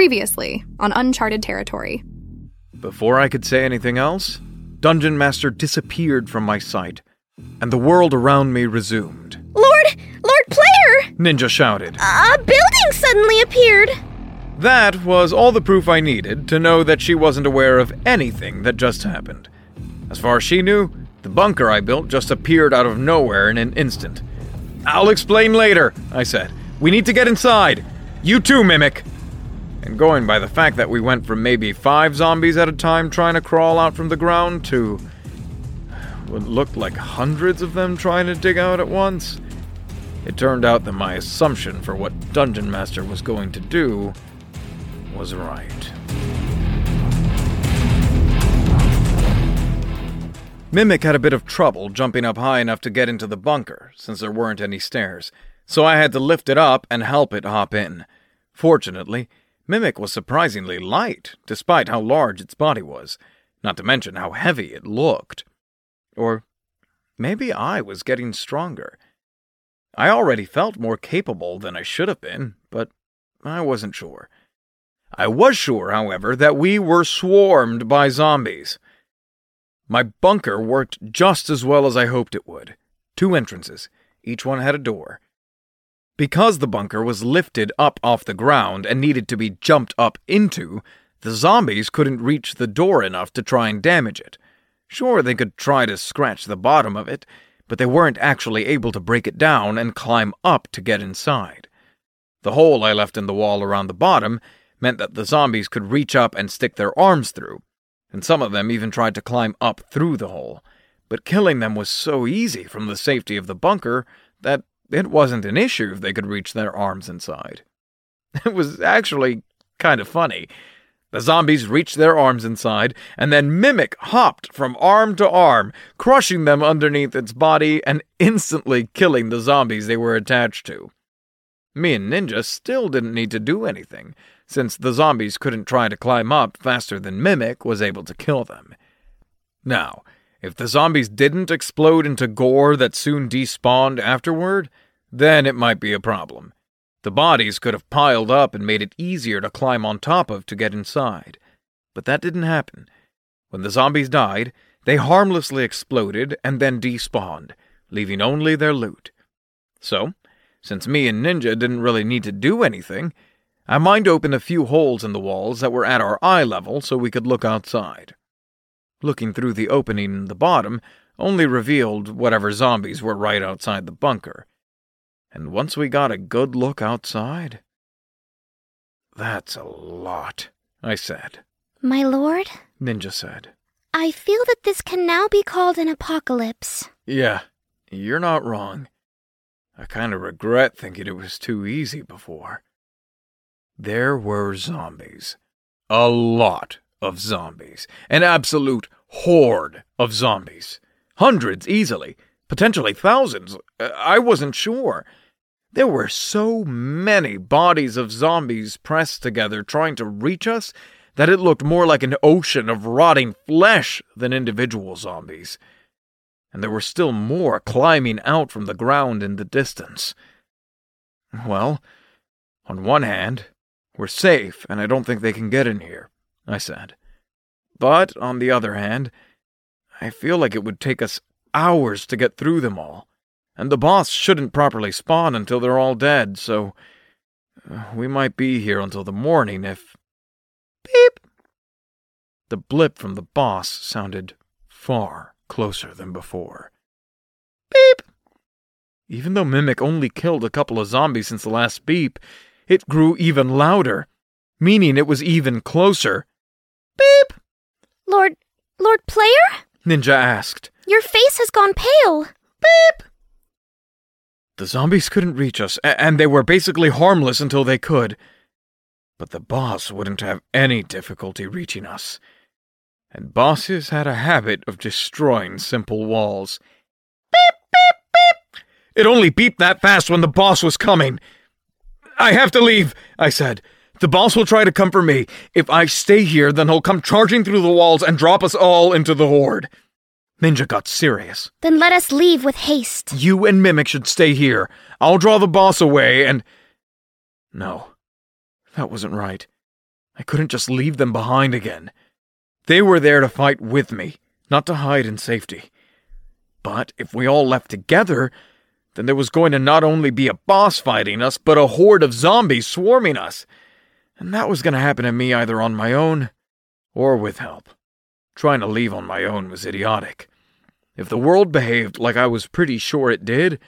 Previously on Uncharted Territory. Before I could say anything else, Dungeon Master disappeared from my sight, and the world around me resumed. Lord, Lord Player! Ninja shouted. A building suddenly appeared. That was all the proof I needed to know that she wasn't aware of anything that just happened. As far as she knew, the bunker I built just appeared out of nowhere in an instant. I'll explain later, I said. We need to get inside. You too, Mimic. And going by the fact that we went from maybe five zombies at a time trying to crawl out from the ground to what looked like hundreds of them trying to dig out at once, it turned out that my assumption for what Dungeon Master was going to do was right. Mimic had a bit of trouble jumping up high enough to get into the bunker, since there weren't any stairs, so I had to lift it up and help it hop in. Fortunately, Mimic was surprisingly light, despite how large its body was, not to mention how heavy it looked. Or maybe I was getting stronger. I already felt more capable than I should have been, but I wasn't sure. I was sure, however, that we were swarmed by zombies. My bunker worked just as well as I hoped it would. Two entrances, each one had a door. Because the bunker was lifted up off the ground and needed to be jumped up into, the zombies couldn't reach the door enough to try and damage it. Sure, they could try to scratch the bottom of it, but they weren't actually able to break it down and climb up to get inside. The hole I left in the wall around the bottom meant that the zombies could reach up and stick their arms through, and some of them even tried to climb up through the hole. But killing them was so easy from the safety of the bunker that it wasn't an issue if they could reach their arms inside. It was actually kind of funny. The zombies reached their arms inside, and then Mimic hopped from arm to arm, crushing them underneath its body and instantly killing the zombies they were attached to. Me and Ninja still didn't need to do anything, since the zombies couldn't try to climb up faster than Mimic was able to kill them. Now, if the zombies didn't explode into gore that soon despawned afterward, then it might be a problem. The bodies could have piled up and made it easier to climb on top of to get inside. But that didn't happen. When the zombies died, they harmlessly exploded and then despawned, leaving only their loot. So, since me and Ninja didn't really need to do anything, I mined open a few holes in the walls that were at our eye level so we could look outside. Looking through the opening in the bottom only revealed whatever zombies were right outside the bunker and once we got a good look outside. That's a lot, I said. My lord? Ninja said. I feel that this can now be called an apocalypse. Yeah, you're not wrong. I kind of regret thinking it was too easy before. There were zombies. A lot of zombies. An absolute horde of zombies. Hundreds easily. Potentially thousands. Uh, I wasn't sure. There were so many bodies of zombies pressed together trying to reach us that it looked more like an ocean of rotting flesh than individual zombies. And there were still more climbing out from the ground in the distance. Well, on one hand, we're safe, and I don't think they can get in here, I said. But on the other hand, I feel like it would take us hours to get through them all and the boss shouldn't properly spawn until they're all dead, so uh, we might be here until the morning if. Beep! The blip from the boss sounded far closer than before. Beep! Even though Mimic only killed a couple of zombies since the last beep, it grew even louder, meaning it was even closer. Beep! Lord. Lord Player? Ninja asked. Your face has gone pale. Beep! The zombies couldn't reach us, and they were basically harmless until they could. But the boss wouldn't have any difficulty reaching us. And bosses had a habit of destroying simple walls. Beep, beep, beep! It only beeped that fast when the boss was coming. I have to leave, I said. The boss will try to come for me. If I stay here, then he'll come charging through the walls and drop us all into the horde. Ninja got serious. Then let us leave with haste. You and Mimic should stay here. I'll draw the boss away and. No, that wasn't right. I couldn't just leave them behind again. They were there to fight with me, not to hide in safety. But if we all left together, then there was going to not only be a boss fighting us, but a horde of zombies swarming us. And that was going to happen to me either on my own or with help. Trying to leave on my own was idiotic. If the world behaved like I was pretty sure it did,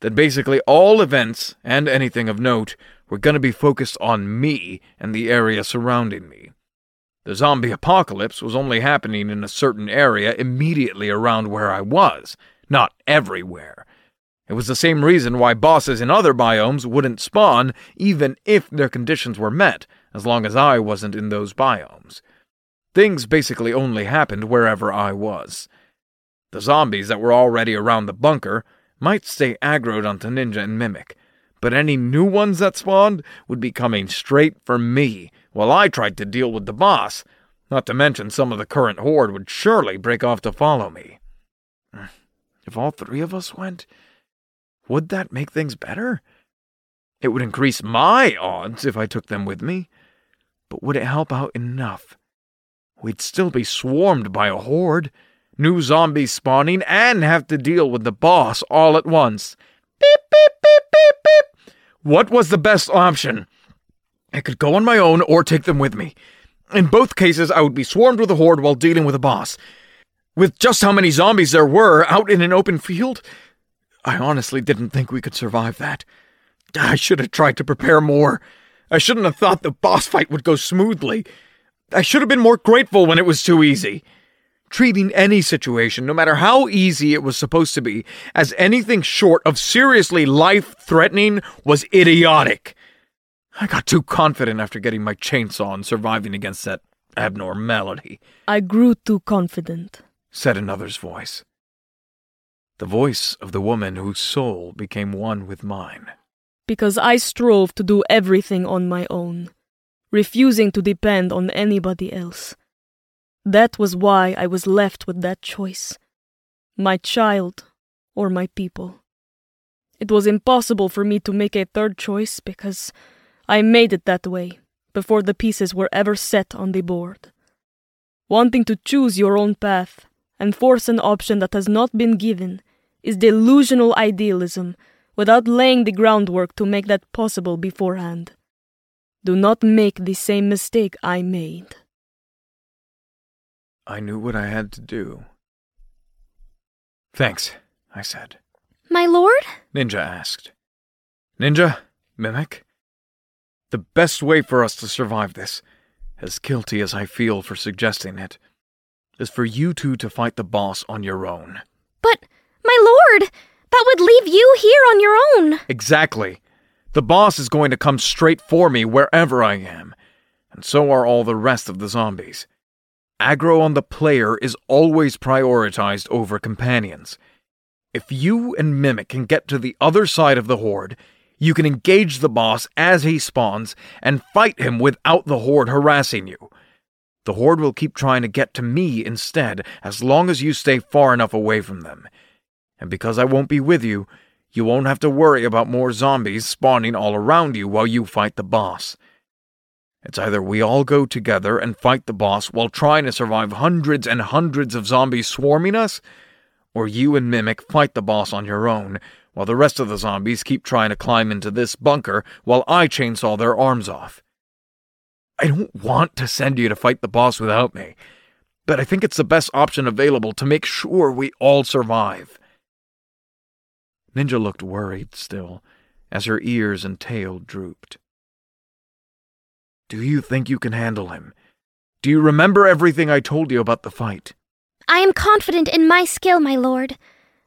then basically all events and anything of note were going to be focused on me and the area surrounding me. The zombie apocalypse was only happening in a certain area immediately around where I was, not everywhere. It was the same reason why bosses in other biomes wouldn't spawn even if their conditions were met, as long as I wasn't in those biomes. Things basically only happened wherever I was. The zombies that were already around the bunker might stay aggroed onto Ninja and Mimic, but any new ones that spawned would be coming straight for me while I tried to deal with the boss, not to mention some of the current horde would surely break off to follow me. If all three of us went, would that make things better? It would increase my odds if I took them with me, but would it help out enough? We'd still be swarmed by a horde, new zombies spawning, and have to deal with the boss all at once. Beep, beep, beep, beep, beep. What was the best option? I could go on my own or take them with me. In both cases, I would be swarmed with a horde while dealing with a boss. With just how many zombies there were out in an open field, I honestly didn't think we could survive that. I should have tried to prepare more. I shouldn't have thought the boss fight would go smoothly. I should have been more grateful when it was too easy. Treating any situation, no matter how easy it was supposed to be, as anything short of seriously life threatening was idiotic. I got too confident after getting my chainsaw and surviving against that abnormality. I grew too confident, said another's voice. The voice of the woman whose soul became one with mine. Because I strove to do everything on my own, refusing to depend on anybody else. That was why I was left with that choice my child or my people. It was impossible for me to make a third choice because I made it that way before the pieces were ever set on the board. Wanting to choose your own path and force an option that has not been given is delusional idealism without laying the groundwork to make that possible beforehand. Do not make the same mistake I made. I knew what I had to do. Thanks, I said. My lord? Ninja asked. Ninja? Mimic? The best way for us to survive this, as guilty as I feel for suggesting it, is for you two to fight the boss on your own. But, my lord, that would leave you here on your own. Exactly. The boss is going to come straight for me wherever I am, and so are all the rest of the zombies. Aggro on the player is always prioritized over companions. If you and Mimic can get to the other side of the horde, you can engage the boss as he spawns and fight him without the horde harassing you. The horde will keep trying to get to me instead as long as you stay far enough away from them. And because I won't be with you, you won't have to worry about more zombies spawning all around you while you fight the boss. It's either we all go together and fight the boss while trying to survive hundreds and hundreds of zombies swarming us, or you and Mimic fight the boss on your own while the rest of the zombies keep trying to climb into this bunker while I chainsaw their arms off. I don't want to send you to fight the boss without me, but I think it's the best option available to make sure we all survive. Ninja looked worried still, as her ears and tail drooped. Do you think you can handle him? Do you remember everything I told you about the fight? I am confident in my skill, my lord.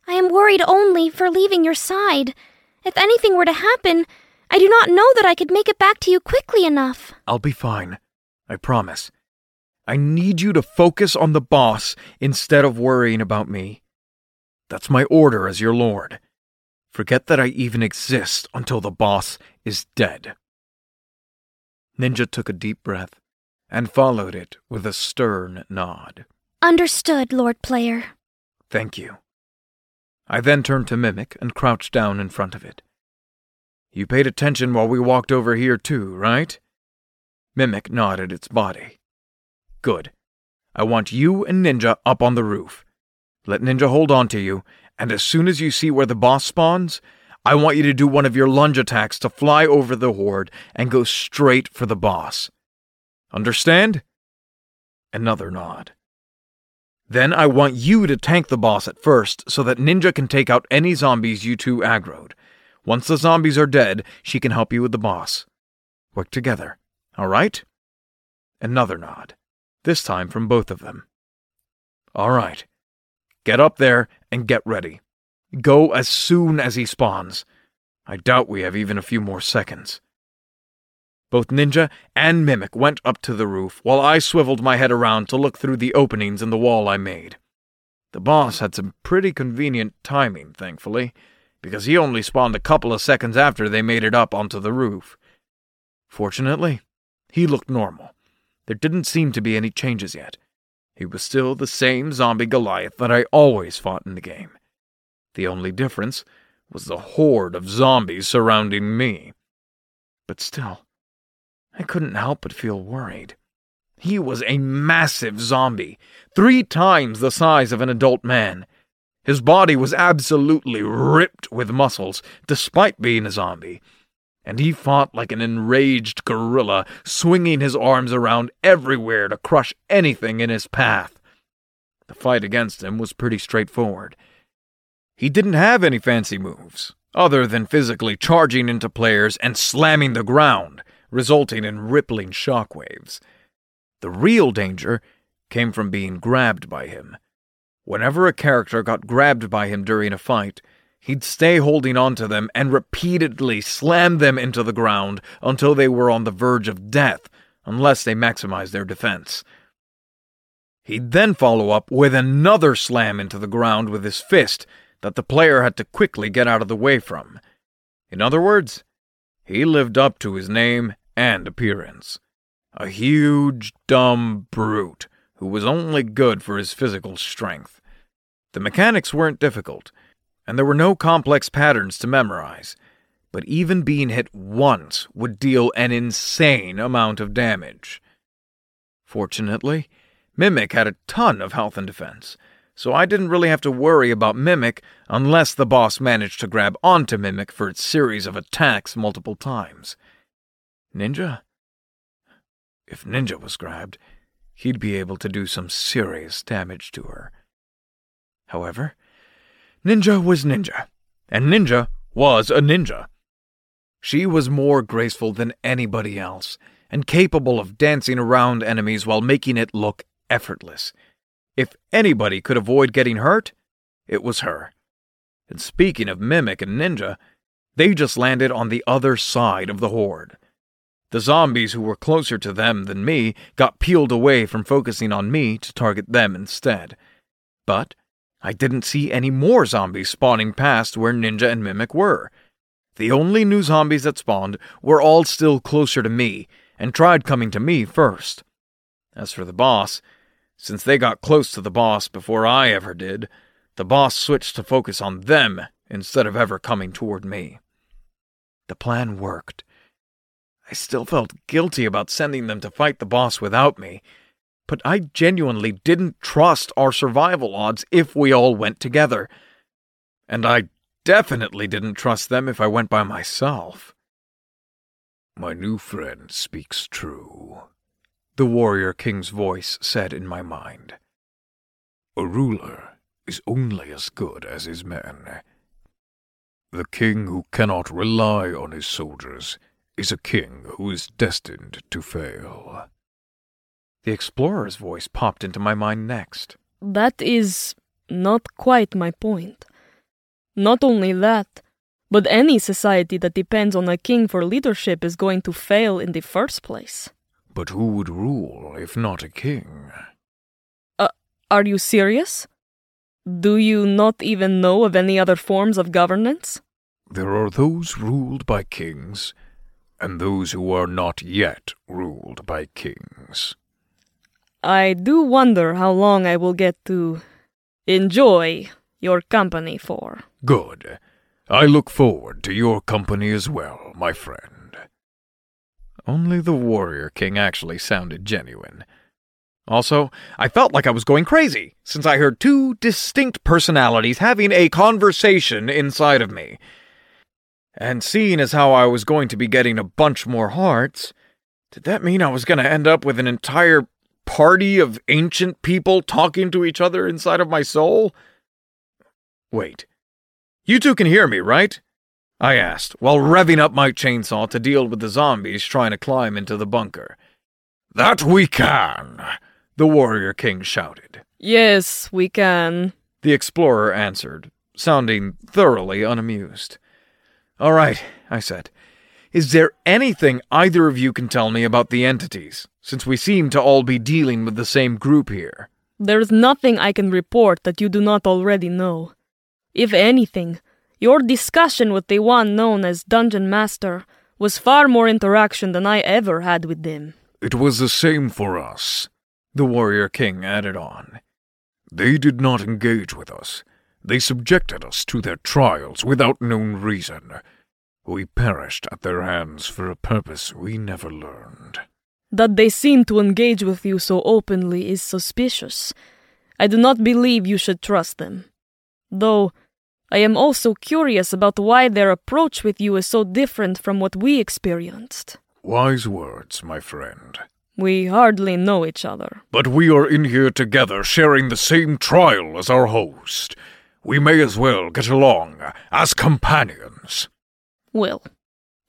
I am worried only for leaving your side. If anything were to happen, I do not know that I could make it back to you quickly enough. I'll be fine. I promise. I need you to focus on the boss instead of worrying about me. That's my order as your lord. Forget that I even exist until the boss is dead. Ninja took a deep breath and followed it with a stern nod. Understood, Lord Player. Thank you. I then turned to Mimic and crouched down in front of it. You paid attention while we walked over here, too, right? Mimic nodded its body. Good. I want you and Ninja up on the roof. Let Ninja hold on to you, and as soon as you see where the boss spawns, I want you to do one of your lunge attacks to fly over the horde and go straight for the boss. Understand? Another nod. Then I want you to tank the boss at first so that Ninja can take out any zombies you two aggroed. Once the zombies are dead, she can help you with the boss. Work together, all right? Another nod, this time from both of them. All right. Get up there and get ready. Go as soon as he spawns. I doubt we have even a few more seconds. Both Ninja and Mimic went up to the roof while I swiveled my head around to look through the openings in the wall I made. The boss had some pretty convenient timing, thankfully, because he only spawned a couple of seconds after they made it up onto the roof. Fortunately, he looked normal. There didn't seem to be any changes yet. He was still the same zombie Goliath that I always fought in the game. The only difference was the horde of zombies surrounding me. But still, I couldn't help but feel worried. He was a massive zombie, three times the size of an adult man. His body was absolutely ripped with muscles, despite being a zombie. And he fought like an enraged gorilla, swinging his arms around everywhere to crush anything in his path. The fight against him was pretty straightforward. He didn't have any fancy moves, other than physically charging into players and slamming the ground resulting in rippling shockwaves. The real danger came from being grabbed by him. Whenever a character got grabbed by him during a fight, he'd stay holding on to them and repeatedly slam them into the ground until they were on the verge of death, unless they maximized their defense. He'd then follow up with another slam into the ground with his fist that the player had to quickly get out of the way from. In other words, he lived up to his name and appearance. A huge, dumb brute who was only good for his physical strength. The mechanics weren't difficult, and there were no complex patterns to memorize, but even being hit once would deal an insane amount of damage. Fortunately, Mimic had a ton of health and defense, so I didn't really have to worry about Mimic unless the boss managed to grab onto Mimic for its series of attacks multiple times. Ninja? If Ninja was grabbed, he'd be able to do some serious damage to her. However, Ninja was Ninja, and Ninja was a ninja. She was more graceful than anybody else, and capable of dancing around enemies while making it look effortless. If anybody could avoid getting hurt, it was her. And speaking of Mimic and Ninja, they just landed on the other side of the horde. The zombies who were closer to them than me got peeled away from focusing on me to target them instead. But I didn't see any more zombies spawning past where Ninja and Mimic were. The only new zombies that spawned were all still closer to me and tried coming to me first. As for the boss, since they got close to the boss before I ever did, the boss switched to focus on them instead of ever coming toward me. The plan worked. I still felt guilty about sending them to fight the boss without me, but I genuinely didn't trust our survival odds if we all went together. And I definitely didn't trust them if I went by myself. My new friend speaks true, the warrior king's voice said in my mind. A ruler is only as good as his men. The king who cannot rely on his soldiers is a king who is destined to fail. The explorer's voice popped into my mind next. That is not quite my point. Not only that, but any society that depends on a king for leadership is going to fail in the first place. But who would rule if not a king? Uh, are you serious? Do you not even know of any other forms of governance? There are those ruled by kings, and those who are not yet ruled by kings. I do wonder how long I will get to enjoy your company for. Good. I look forward to your company as well, my friend. Only the Warrior King actually sounded genuine. Also, I felt like I was going crazy, since I heard two distinct personalities having a conversation inside of me. And seeing as how I was going to be getting a bunch more hearts, did that mean I was going to end up with an entire party of ancient people talking to each other inside of my soul? Wait. You two can hear me, right? I asked, while revving up my chainsaw to deal with the zombies trying to climb into the bunker. That we can, the warrior king shouted. Yes, we can, the explorer answered, sounding thoroughly unamused. All right, I said. Is there anything either of you can tell me about the entities, since we seem to all be dealing with the same group here? There's nothing I can report that you do not already know. If anything, your discussion with the one known as Dungeon Master was far more interaction than I ever had with them. It was the same for us, the Warrior King added on. They did not engage with us. They subjected us to their trials without known reason. We perished at their hands for a purpose we never learned. That they seem to engage with you so openly is suspicious. I do not believe you should trust them. Though, I am also curious about why their approach with you is so different from what we experienced. Wise words, my friend. We hardly know each other. But we are in here together, sharing the same trial as our host. We may as well get along as companions. Well,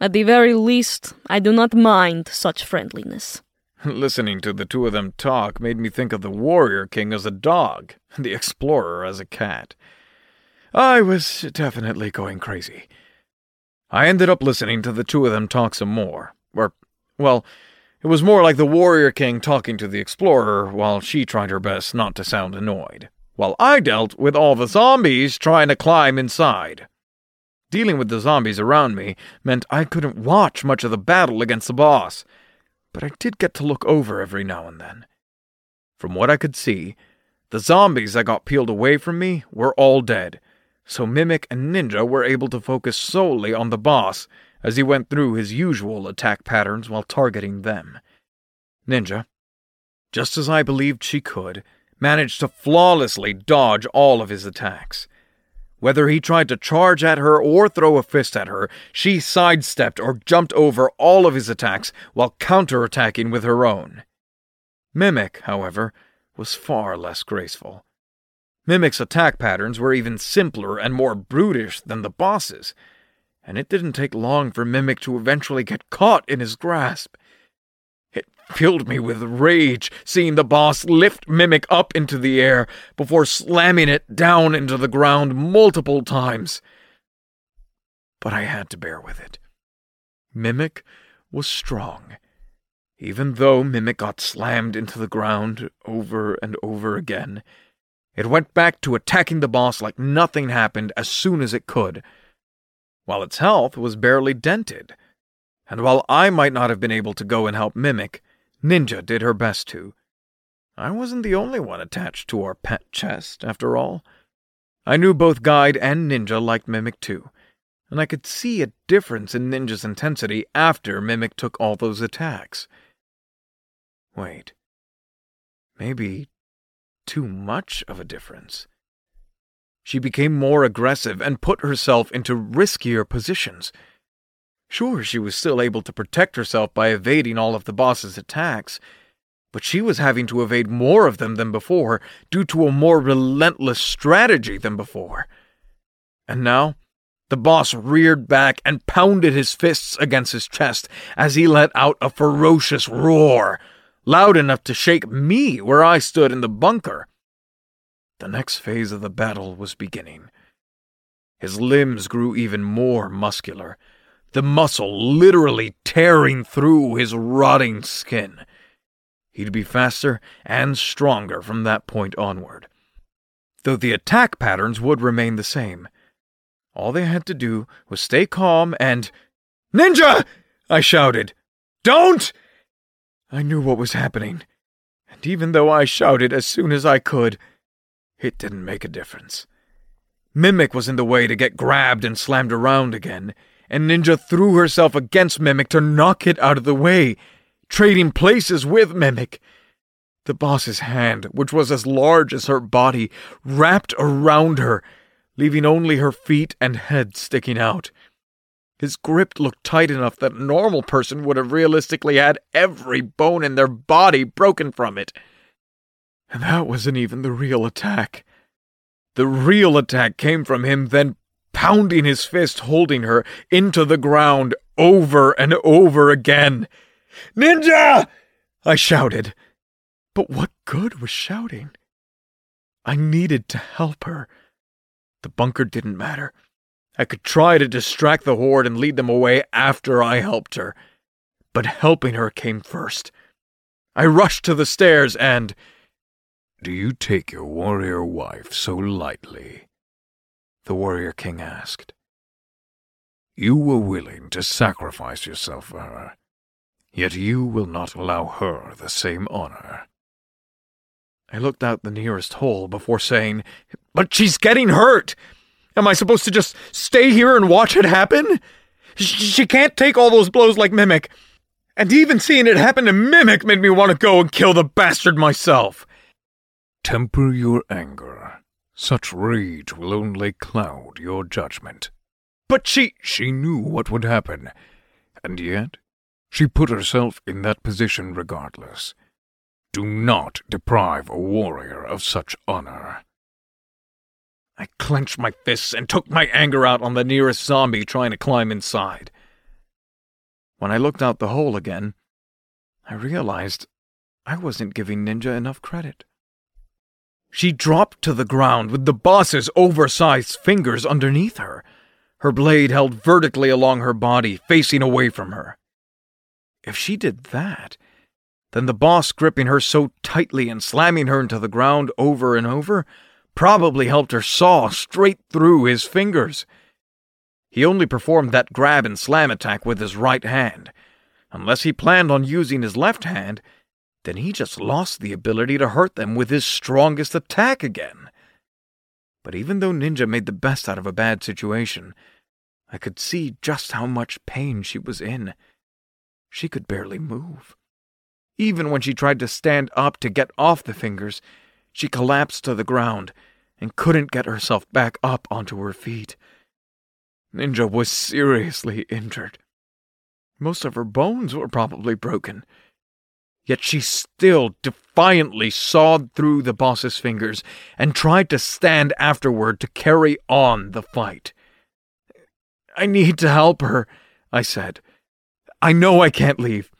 at the very least, I do not mind such friendliness. Listening to the two of them talk made me think of the warrior king as a dog, the explorer as a cat. I was definitely going crazy. I ended up listening to the two of them talk some more. Or, well, it was more like the warrior king talking to the explorer while she tried her best not to sound annoyed, while I dealt with all the zombies trying to climb inside. Dealing with the zombies around me meant I couldn't watch much of the battle against the boss, but I did get to look over every now and then. From what I could see, the zombies that got peeled away from me were all dead, so Mimic and Ninja were able to focus solely on the boss as he went through his usual attack patterns while targeting them. Ninja, just as I believed she could, managed to flawlessly dodge all of his attacks. Whether he tried to charge at her or throw a fist at her, she sidestepped or jumped over all of his attacks while counterattacking with her own. Mimic, however, was far less graceful. Mimic's attack patterns were even simpler and more brutish than the boss's, and it didn't take long for Mimic to eventually get caught in his grasp. It filled me with rage seeing the boss lift Mimic up into the air before slamming it down into the ground multiple times. But I had to bear with it. Mimic was strong. Even though Mimic got slammed into the ground over and over again, it went back to attacking the boss like nothing happened as soon as it could, while its health was barely dented. And while I might not have been able to go and help Mimic, Ninja did her best to. I wasn't the only one attached to our pet chest, after all. I knew both Guide and Ninja liked Mimic too, and I could see a difference in Ninja's intensity after Mimic took all those attacks. Wait. Maybe too much of a difference. She became more aggressive and put herself into riskier positions. Sure, she was still able to protect herself by evading all of the boss's attacks, but she was having to evade more of them than before due to a more relentless strategy than before. And now, the boss reared back and pounded his fists against his chest as he let out a ferocious roar loud enough to shake me where I stood in the bunker. The next phase of the battle was beginning. His limbs grew even more muscular, the muscle literally tearing through his rotting skin. He'd be faster and stronger from that point onward, though the attack patterns would remain the same. All they had to do was stay calm and. Ninja! I shouted. Don't! I knew what was happening, and even though I shouted as soon as I could, it didn't make a difference. Mimic was in the way to get grabbed and slammed around again, and Ninja threw herself against Mimic to knock it out of the way, trading places with Mimic. The boss's hand, which was as large as her body, wrapped around her, leaving only her feet and head sticking out. His grip looked tight enough that a normal person would have realistically had every bone in their body broken from it. And that wasn't even the real attack. The real attack came from him then pounding his fist holding her into the ground over and over again. Ninja! I shouted. But what good was shouting? I needed to help her. The bunker didn't matter. I could try to distract the horde and lead them away after I helped her. But helping her came first. I rushed to the stairs and. Do you take your warrior wife so lightly? The warrior king asked. You were willing to sacrifice yourself for her, yet you will not allow her the same honor. I looked out the nearest hole before saying, But she's getting hurt! Am I supposed to just stay here and watch it happen? She can't take all those blows like Mimic. And even seeing it happen to Mimic made me want to go and kill the bastard myself. Temper your anger. Such rage will only cloud your judgment. But she. She knew what would happen, and yet she put herself in that position regardless. Do not deprive a warrior of such honor. I clenched my fists and took my anger out on the nearest zombie trying to climb inside. When I looked out the hole again, I realized I wasn't giving Ninja enough credit. She dropped to the ground with the boss's oversized fingers underneath her, her blade held vertically along her body, facing away from her. If she did that, then the boss gripping her so tightly and slamming her into the ground over and over probably helped her saw straight through his fingers. He only performed that grab and slam attack with his right hand. Unless he planned on using his left hand, then he just lost the ability to hurt them with his strongest attack again. But even though Ninja made the best out of a bad situation, I could see just how much pain she was in. She could barely move. Even when she tried to stand up to get off the fingers, she collapsed to the ground and couldn't get herself back up onto her feet. Ninja was seriously injured. Most of her bones were probably broken. Yet she still defiantly sawed through the boss's fingers and tried to stand afterward to carry on the fight. I need to help her, I said. I know I can't leave.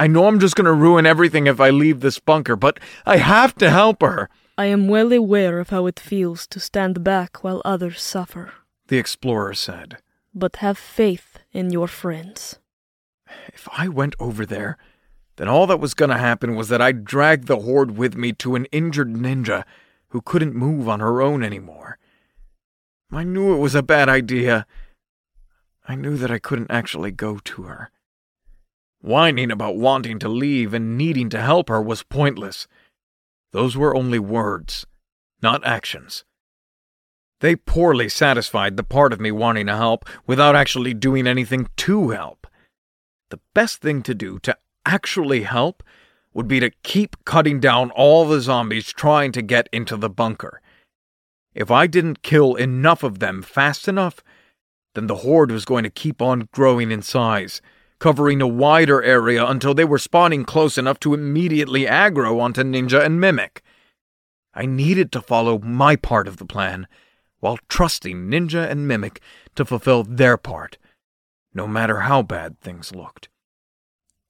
I know I'm just going to ruin everything if I leave this bunker, but I have to help her. I am well aware of how it feels to stand back while others suffer, the explorer said. But have faith in your friends. If I went over there, then all that was going to happen was that I'd drag the horde with me to an injured ninja who couldn't move on her own anymore. I knew it was a bad idea. I knew that I couldn't actually go to her. Whining about wanting to leave and needing to help her was pointless. Those were only words, not actions. They poorly satisfied the part of me wanting to help without actually doing anything to help. The best thing to do to actually help would be to keep cutting down all the zombies trying to get into the bunker. If I didn't kill enough of them fast enough, then the horde was going to keep on growing in size covering a wider area until they were spawning close enough to immediately aggro onto Ninja and Mimic. I needed to follow my part of the plan, while trusting Ninja and Mimic to fulfill their part, no matter how bad things looked.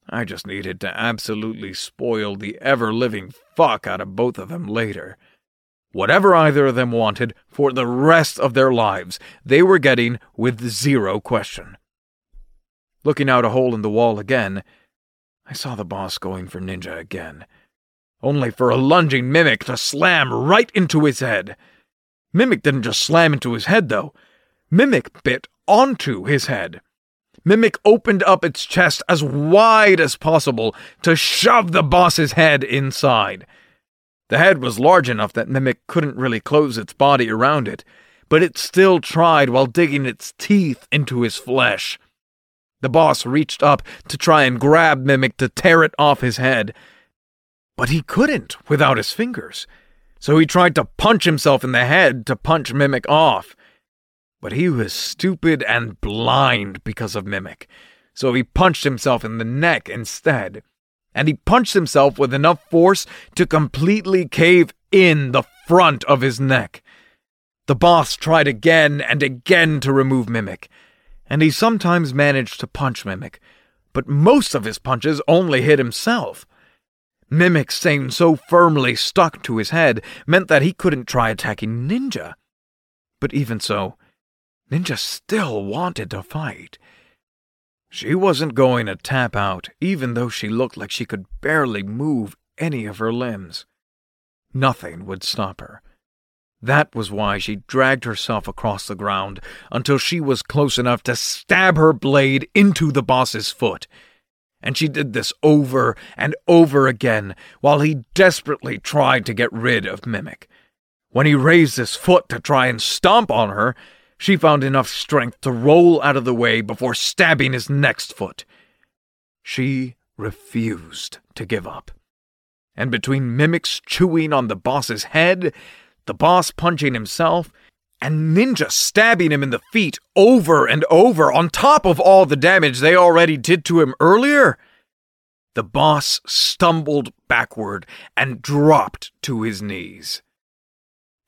I just needed to absolutely spoil the ever living fuck out of both of them later. Whatever either of them wanted for the rest of their lives, they were getting with zero question. Looking out a hole in the wall again, I saw the boss going for Ninja again, only for a lunging Mimic to slam right into his head. Mimic didn't just slam into his head, though. Mimic bit onto his head. Mimic opened up its chest as wide as possible to shove the boss's head inside. The head was large enough that Mimic couldn't really close its body around it, but it still tried while digging its teeth into his flesh. The boss reached up to try and grab Mimic to tear it off his head. But he couldn't without his fingers. So he tried to punch himself in the head to punch Mimic off. But he was stupid and blind because of Mimic. So he punched himself in the neck instead. And he punched himself with enough force to completely cave in the front of his neck. The boss tried again and again to remove Mimic, and he sometimes managed to punch Mimic, but most of his punches only hit himself. Mimic staying so firmly stuck to his head meant that he couldn't try attacking Ninja. But even so, Ninja still wanted to fight. She wasn't going to tap out, even though she looked like she could barely move any of her limbs. Nothing would stop her. That was why she dragged herself across the ground until she was close enough to stab her blade into the boss's foot. And she did this over and over again while he desperately tried to get rid of Mimic. When he raised his foot to try and stomp on her, she found enough strength to roll out of the way before stabbing his next foot. She refused to give up. And between Mimic's chewing on the boss's head the boss punching himself, and Ninja stabbing him in the feet over and over on top of all the damage they already did to him earlier. The boss stumbled backward and dropped to his knees.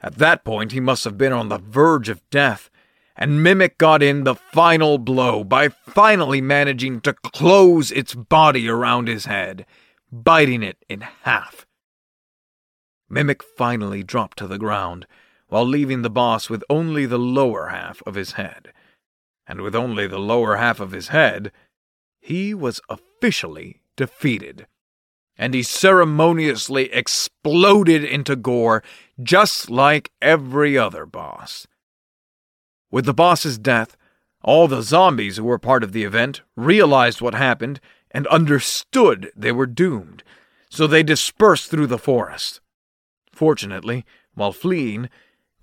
At that point, he must have been on the verge of death, and Mimic got in the final blow by finally managing to close its body around his head, biting it in half. Mimic finally dropped to the ground, while leaving the boss with only the lower half of his head. And with only the lower half of his head, he was officially defeated. And he ceremoniously exploded into gore just like every other boss. With the boss's death, all the zombies who were part of the event realized what happened and understood they were doomed, so they dispersed through the forest. Fortunately, while fleeing,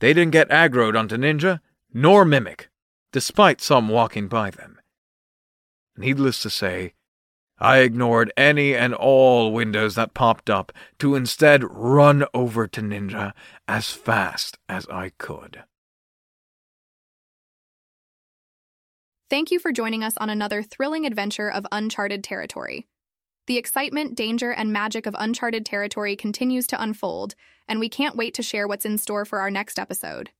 they didn't get aggroed onto Ninja nor Mimic, despite some walking by them. Needless to say, I ignored any and all windows that popped up to instead run over to Ninja as fast as I could. Thank you for joining us on another thrilling adventure of uncharted territory. The excitement, danger, and magic of uncharted territory continues to unfold, and we can't wait to share what's in store for our next episode.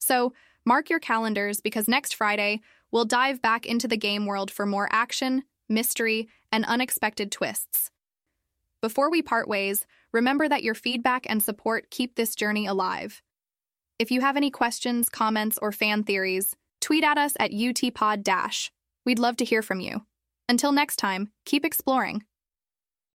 So, mark your calendars because next Friday, we'll dive back into the game world for more action, mystery, and unexpected twists. Before we part ways, remember that your feedback and support keep this journey alive. If you have any questions, comments, or fan theories, tweet at us at UTPod. We'd love to hear from you. Until next time, keep exploring.